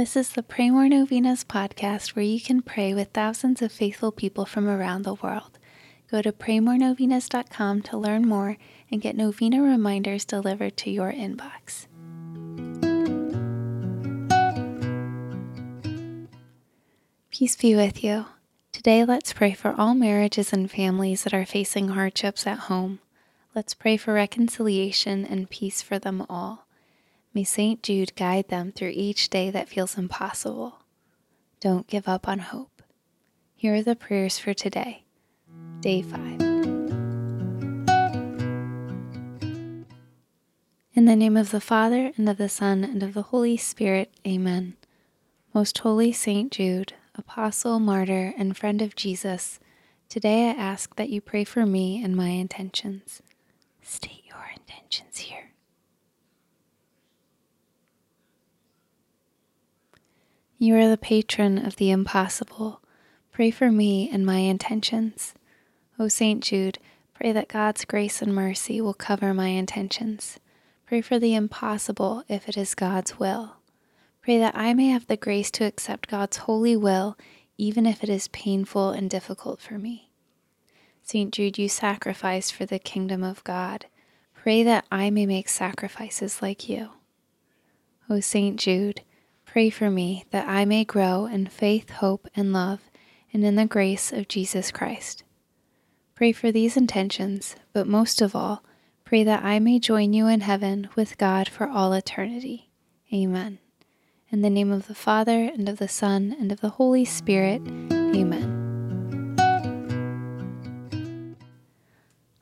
This is the Pray More Novenas podcast where you can pray with thousands of faithful people from around the world. Go to praymorenovenas.com to learn more and get novena reminders delivered to your inbox. Peace be with you. Today, let's pray for all marriages and families that are facing hardships at home. Let's pray for reconciliation and peace for them all. May St. Jude guide them through each day that feels impossible. Don't give up on hope. Here are the prayers for today, day 5. In the name of the Father, and of the Son, and of the Holy Spirit, amen. Most Holy St. Jude, Apostle, Martyr, and friend of Jesus, today I ask that you pray for me and my intentions. State your intentions here. You are the patron of the impossible. Pray for me and my intentions. O St. Jude, pray that God's grace and mercy will cover my intentions. Pray for the impossible if it is God's will. Pray that I may have the grace to accept God's holy will, even if it is painful and difficult for me. St. Jude, you sacrificed for the kingdom of God. Pray that I may make sacrifices like you. O St. Jude, Pray for me that I may grow in faith, hope, and love, and in the grace of Jesus Christ. Pray for these intentions, but most of all, pray that I may join you in heaven with God for all eternity. Amen. In the name of the Father, and of the Son, and of the Holy Spirit. Amen.